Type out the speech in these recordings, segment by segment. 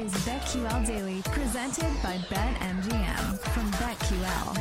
Is BetQL Daily, presented by BetMGM from BetQL.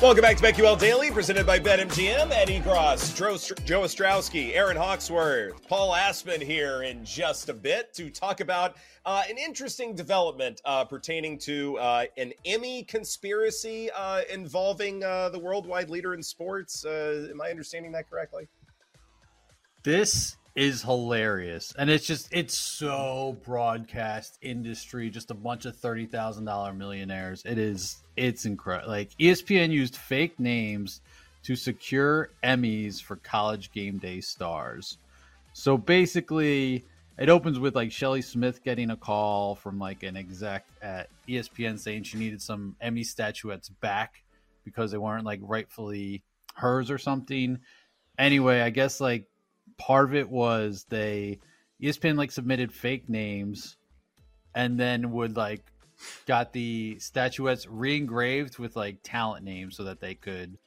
Welcome back to BetQL Daily, presented by BetMGM. Eddie Gross, Joe Ostrowski, Erin Hawksworth, Paul Aspen here in just a bit to talk about uh, an interesting development uh, pertaining to uh, an Emmy conspiracy uh, involving uh, the worldwide leader in sports. Uh, am I understanding that correctly? This is hilarious. And it's just it's so broadcast industry, just a bunch of thirty thousand dollar millionaires. It is it's incredible. Like ESPN used fake names to secure Emmys for college game day stars. So basically it opens with like Shelly Smith getting a call from like an exec at ESPN saying she needed some Emmy statuettes back because they weren't like rightfully hers or something. Anyway, I guess like part of it was they ESPN like submitted fake names and then would like got the statuettes re-engraved with like talent names so that they could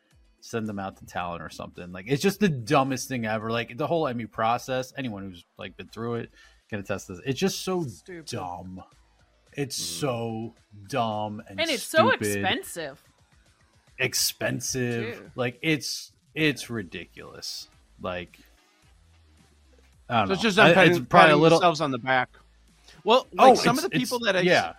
send them out to talent or something. Like it's just the dumbest thing ever. Like the whole Emmy process, anyone who's like been through it can attest to this. It's just so Stupid. dumb. It's mm. so dumb and, and it's stupid. so expensive. Expensive. Dude. Like it's it's ridiculous. Like I don't so know. It's just I, it's probably a little themselves on the back. Well, oh, like oh, some of the people that I yeah.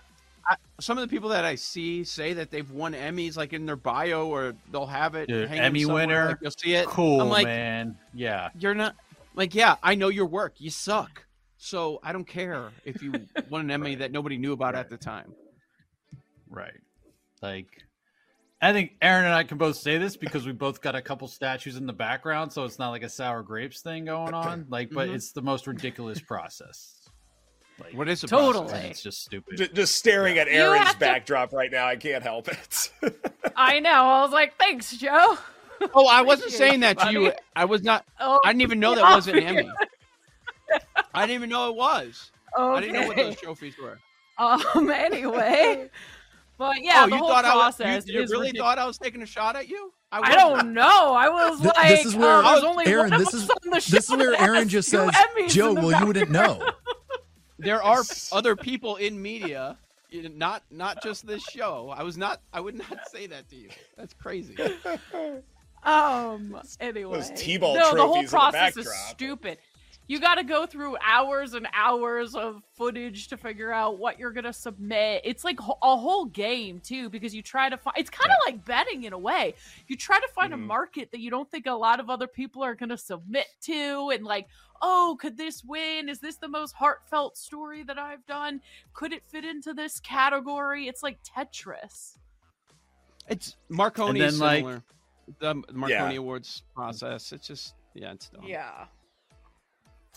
I, some of the people that I see say that they've won Emmys, like in their bio, or they'll have it. Dude, Emmy winner, like you'll see it. Cool, I'm like, man. Yeah, you're not like, yeah, I know your work. You suck. So I don't care if you won an Emmy right. that nobody knew about right. at the time. Right. Like I think Erin and I can both say this because we both got a couple statues in the background, so it's not like a sour grapes thing going on. Like, but mm-hmm. it's the most ridiculous process. Like, what is it? Totally, it's just stupid. Just, just staring yeah. at Erin's backdrop to... right now, I can't help it. I know. I was like, "Thanks, Joe." Oh, I wasn't saying that to you. I was not. Oh, I didn't even know that oh, wasn't Emmy. I didn't even know it was. Okay. I didn't know what those trophies were. Um. Anyway. But yeah, oh, the you whole thought process. I was, you, you really ridiculous. thought I was taking a shot at you? I, I don't know. I was Th- like, this is where uh, there's only Erin. one This is this is where Erin just says, "Joe, well, you wouldn't know." There are other people in media, not not just this show. I was not. I would not say that to you. That's crazy. Um. Anyway, Those T-ball no, the whole trophies in the process is stupid. You got to go through hours and hours of footage to figure out what you're gonna submit. It's like a whole game too, because you try to find. It's kind of like betting in a way. You try to find Mhm. a market that you don't think a lot of other people are gonna submit to, and like, oh, could this win? Is this the most heartfelt story that I've done? Could it fit into this category? It's like Tetris. It's Marconi And is then, like- similar. the Marconi Yeah. Awards process. It's just yeah, it's dumb. Yeah.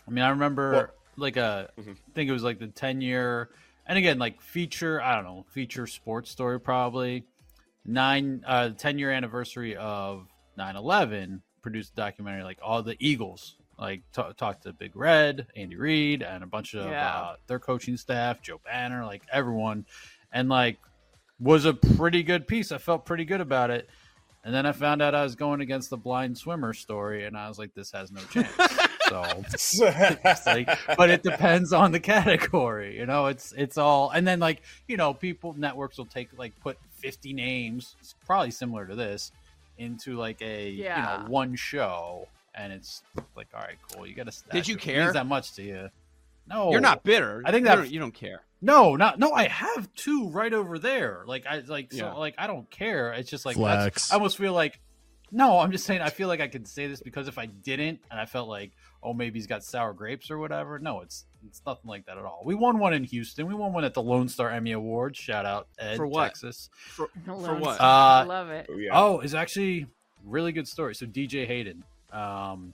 I mean, I remember Well- like a, Mhm. I think it was like the ten year, and again like feature. I don't know, feature sports story probably nine, uh, ten year anniversary of 9/11, produced a documentary like all the Eagles, like t- talked to Big Red, Andy Reid, and a bunch of Yeah. uh, their coaching staff, Joe Banner, like everyone, and like was a pretty good piece. I felt pretty good about it. And then I found out I was going against the blind swimmer story, and I was like, this has no chance. so it's like, but it depends on the category, you know. It's it's all, and then like you know, people networks will take like put fifty names, it's probably similar to this, into like a Yeah. you know one show, and it's like, all right, cool. You got to. Did you It care? means that much to you? No, You're not bitter. I think you that- don't, you don't care. No, not no. I have two right over there. Like I like so like I don't care. It's just like that's- I almost feel like no. I'm just saying. I feel like I could say this because if I didn't, and I felt like oh maybe he's got sour grapes or whatever. No, it's it's nothing like that at all. We won one in Houston. We won one at the Lone Star Emmy Awards. Shout out Ed, For what? Texas. For, for what? Star. Uh, Love it. Oh, it's actually really good story. So DJ Hayden, um,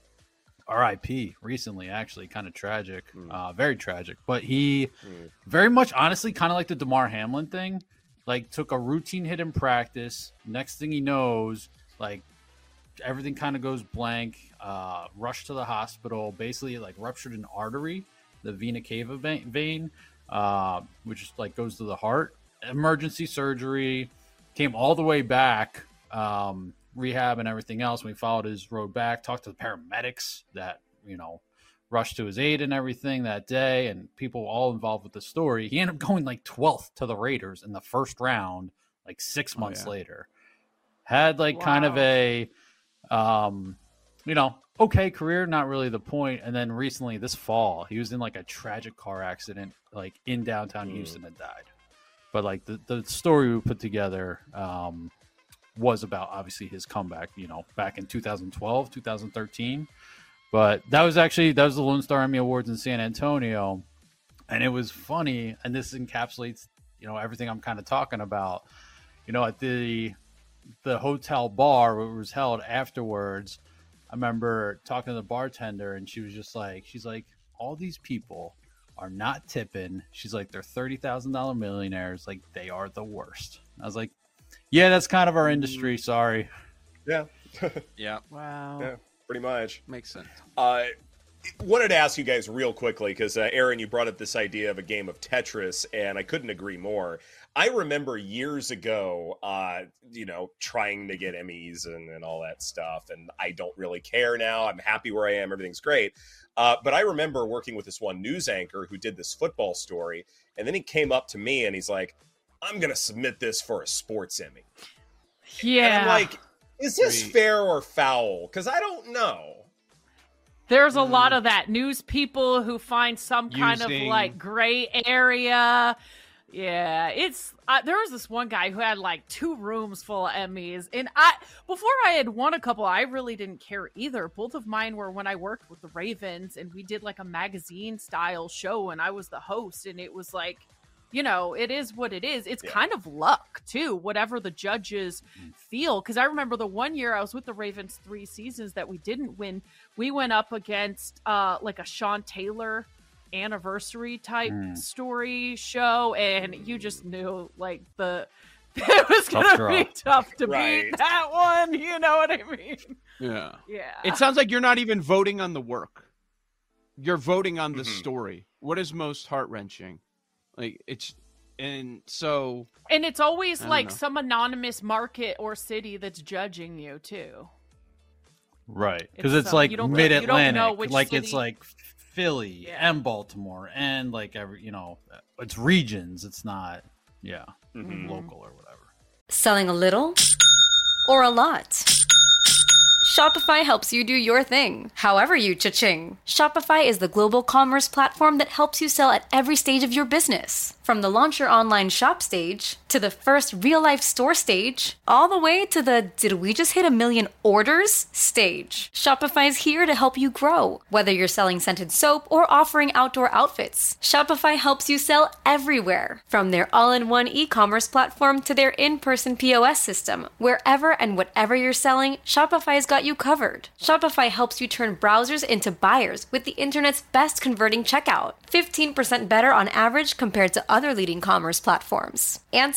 R.I.P. Recently, actually, kind of tragic, uh, very tragic. But he very much, honestly, kind of like the Damar Hamlin thing. Like took a routine hit in practice. Next thing he knows, like everything kind of goes blank. Uh, rushed to the hospital. Basically, like ruptured an artery, the vena cava vein, vein uh, which is like goes to the heart. Emergency surgery. Came all the way back. Um, rehab and everything else. We followed his road back. Talked to the paramedics that you know rushed to his aid and everything that day, and people all involved with the story. He ended up going like 12th to the Raiders in the first round, like six months yeah. later. Had like kind of a, um, you know, okay career, not really the point. And then recently, this fall, he was in like a tragic car accident, like in downtown Mm. Houston, and died. But like the the story we put together, um, was about obviously his comeback, you know, back in 2012, 2013. But that was actually that was the Lone Star Emmy Awards in San Antonio, and it was funny. And this encapsulates, you know, everything I'm kind of talking about. You know, at the the hotel bar where it was held afterwards, I remember talking to the bartender, and she was just like, she's like, all these people are not tipping. She's like, they're thirty thousand dollar millionaires. Like they are the worst. I was like, yeah, that's kind of our industry. Sorry. yeah, yeah, Wow. yeah, pretty much. makes sense. Uh, wanted to ask you guys real quickly because uh, Erin, you brought up this idea of a game of Tetris, and I couldn't agree more. I remember years ago, uh, you know, trying to get Emmys and, and all that stuff, and I don't really care now. I'm happy where I am; everything's great. Uh, but I remember working with this one news anchor who did this football story, and then he came up to me and he's like, "I'm going to submit this for a sports Emmy." Yeah. And I'm like, "Is this Wait. fair or foul?" Because I don't know. There's a lot of that. News people who find some kind of like gray area. Yeah, it's uh, there was this one guy who had like two rooms full of Emmys, and I before I had won a couple, I really didn't care either. Both of mine were when I worked with the Ravens, and we did like a magazine style show, and I was the host, and it was like, you know, it is what it is. It's Yeah. kind of luck too, whatever the judges feel. Because I remember the one year I was with the Ravens three seasons that we didn't win. We went up against uh like a Sean Taylor anniversary type Mm. story show, and you just knew like the it was Tough gonna draw. be tough to Right. beat that one. You know what I mean? Yeah. Yeah. It sounds like you're not even voting on the work. You're voting on the Mhm. story. What is most heart wrenching? Like it's and so and it's always like know. some anonymous market or city that's judging you too. Right, because It's, it's, like you don't- mid you don't know Atlantic, which like it's like Philly Yeah. and Baltimore and like every you know, it's regions. It's not yeah Mhm. local or whatever. Selling a little or a lot? Shopify helps you do your thing, however you cha-ching. Shopify is the global commerce platform that helps you sell at every stage of your business. From the launch your online shop stage, to the first real life store stage, all the way to the did we just hit a million orders stage. Shopify is here to help you grow. Whether you're selling scented soap or offering outdoor outfits, Shopify helps you sell everywhere. From their all in one e commerce platform to their in person POS system, wherever and whatever you're selling, Shopify's got you covered. Shopify helps you turn browsers into buyers with the internet's best converting checkout. 15% better on average compared to other leading commerce platforms. And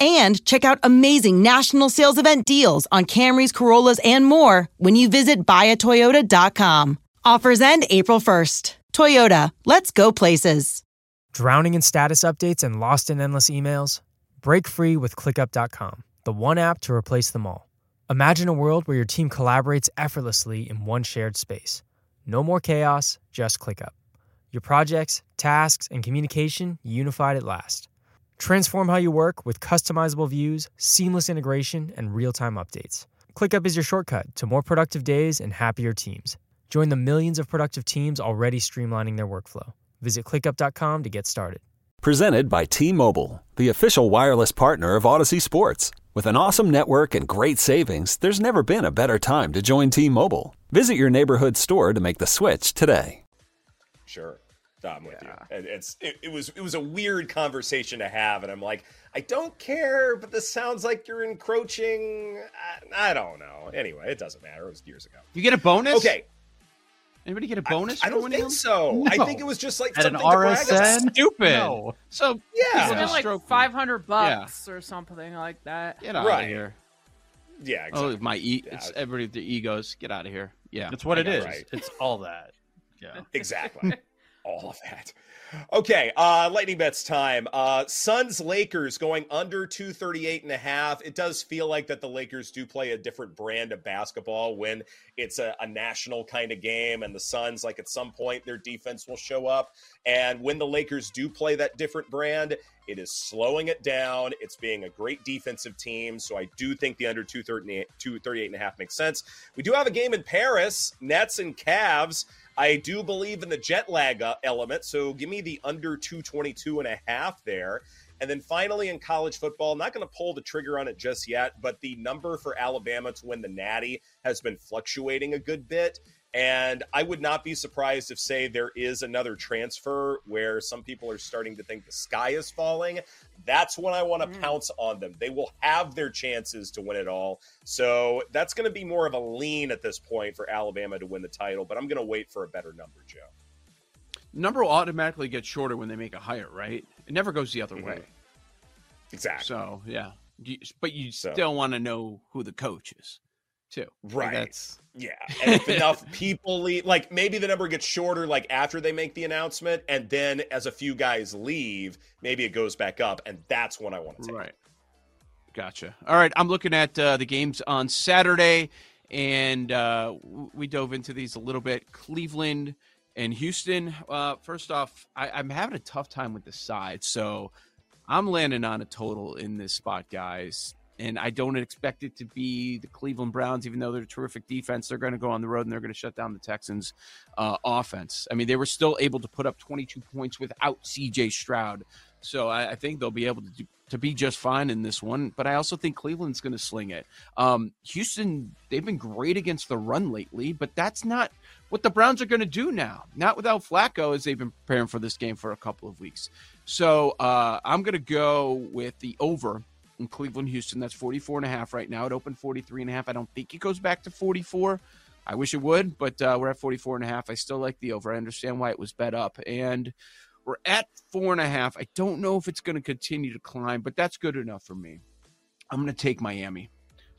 and check out amazing national sales event deals on Camrys, Corollas, and more when you visit buyatoyota.com. Offers end April 1st. Toyota, let's go places. Drowning in status updates and lost in endless emails? Break free with ClickUp.com, the one app to replace them all. Imagine a world where your team collaborates effortlessly in one shared space. No more chaos, just ClickUp. Your projects, tasks, and communication unified at last. Transform how you work with customizable views, seamless integration, and real time updates. ClickUp is your shortcut to more productive days and happier teams. Join the millions of productive teams already streamlining their workflow. Visit ClickUp.com to get started. Presented by T Mobile, the official wireless partner of Odyssey Sports. With an awesome network and great savings, there's never been a better time to join T Mobile. Visit your neighborhood store to make the switch today. Sure. I'm with yeah. you. And it's it, it, was it was a weird conversation to have, and I'm like, I don't care, but this sounds like you're encroaching. I, I don't know. Anyway, it doesn't matter. It was years ago. You get a bonus? Okay. Anybody get a bonus? I, I don't think him? so. No. I think it was just like At something an RSN. Stupid. No. So yeah, it's like five hundred bucks yeah. or something like that. Get out right. of here. Yeah. Oh, exactly. Oh, my e. Yeah. It's everybody. The egos. Get out of here. Yeah. That's what I it is. Right. It's all that. Yeah. Exactly all of that. Okay, uh lightning bets time. Uh Suns Lakers going under 238 and a half. It does feel like that the Lakers do play a different brand of basketball when it's a, a national kind of game and the Suns like at some point their defense will show up and when the Lakers do play that different brand, it is slowing it down. It's being a great defensive team. So I do think the under 238, 238 and a half makes sense. We do have a game in Paris, Nets and Cavs. I do believe in the jet lag uh, element, so give me the under 222 and a half there. And then finally in college football, I'm not going to pull the trigger on it just yet, but the number for Alabama to win the Natty has been fluctuating a good bit. And I would not be surprised if, say, there is another transfer where some people are starting to think the sky is falling. That's when I want to mm. pounce on them. They will have their chances to win it all. So that's going to be more of a lean at this point for Alabama to win the title, but I'm going to wait for a better number, Joe. Number will automatically get shorter when they make a hire, right? It never goes the other mm-hmm. way. Exactly. So, yeah. But you so. still want to know who the coach is too. Right. Like that's yeah. And if enough people leave, like maybe the number gets shorter, like after they make the announcement, and then as a few guys leave, maybe it goes back up, and that's when I want to take. Right. Gotcha. All right. I'm looking at uh, the games on Saturday, and uh, we dove into these a little bit. Cleveland and Houston. Uh, first off, I, I'm having a tough time with the side, so I'm landing on a total in this spot, guys and I don't expect it to be the Cleveland Browns, even though they're a terrific defense. They're going to go on the road and they're going to shut down the Texans' uh, offense. I mean, they were still able to put up 22 points without C.J. Stroud, so I, I think they'll be able to do, to be just fine in this one. But I also think Cleveland's going to sling it. Um, Houston, they've been great against the run lately, but that's not what the Browns are going to do now. Not without Flacco, as they've been preparing for this game for a couple of weeks. So uh, I'm going to go with the over in Cleveland, Houston. That's 44 and a half right now. It opened 43 and a half. I don't think it goes back to 44. I wish it would, but uh, we're at 44 and a half. I still like the over. I understand why it was bet up. And we're at four and a half. I don't know if it's going to continue to climb, but that's good enough for me. I'm going to take Miami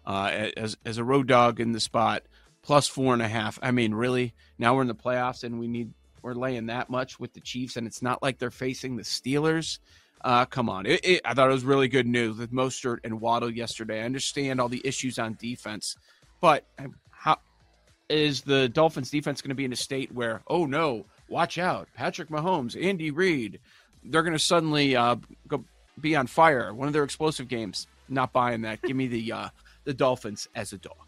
uh, as, as a road dog in the spot, plus four and a half. I mean, really? Now we're in the playoffs and we need we're laying that much with the Chiefs, and it's not like they're facing the Steelers. Uh, come on. It, it, I thought it was really good news with Mostert and Waddle yesterday. I understand all the issues on defense, but how is the Dolphins defense going to be in a state where, oh no, watch out, Patrick Mahomes, Andy Reid, they're going to suddenly uh, go be on fire. One of their explosive games. Not buying that. Give me the uh, the Dolphins as a dog.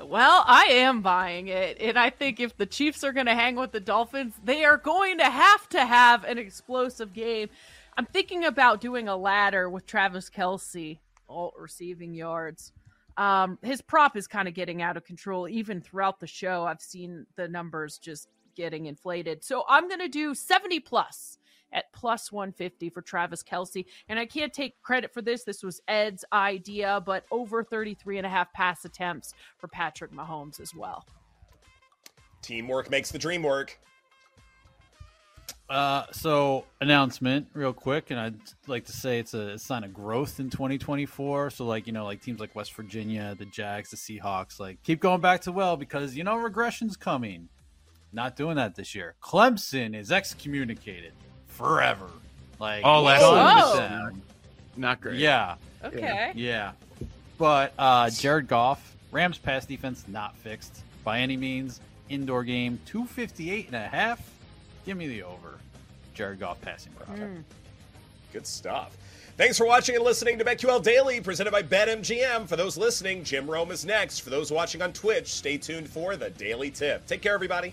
Well, I am buying it. And I think if the Chiefs are going to hang with the Dolphins, they are going to have to have an explosive game. I'm thinking about doing a ladder with Travis Kelce, all receiving yards. Um, his prop is kind of getting out of control. Even throughout the show, I've seen the numbers just getting inflated. So I'm going to do 70 plus at plus 150 for Travis Kelce. And I can't take credit for this. This was Ed's idea, but over 33 and a half pass attempts for Patrick Mahomes as well. Teamwork makes the dream work. Uh, so announcement real quick, and I'd like to say it's a, sign of growth in 2024. So like you know, like teams like West Virginia, the Jags, the Seahawks, like keep going back to well because you know regression's coming. Not doing that this year. Clemson is excommunicated forever. Like oh, last Not great. Yeah. Okay. Yeah. But uh, Jared Goff, Rams pass defense not fixed by any means. Indoor game 258 and a half. Give me the over. Jared Goff passing Mm. Good stuff. Thanks for watching and listening to BetQL Daily, presented by BetMGM. For those listening, Jim Rome is next. For those watching on Twitch, stay tuned for the Daily Tip. Take care, everybody.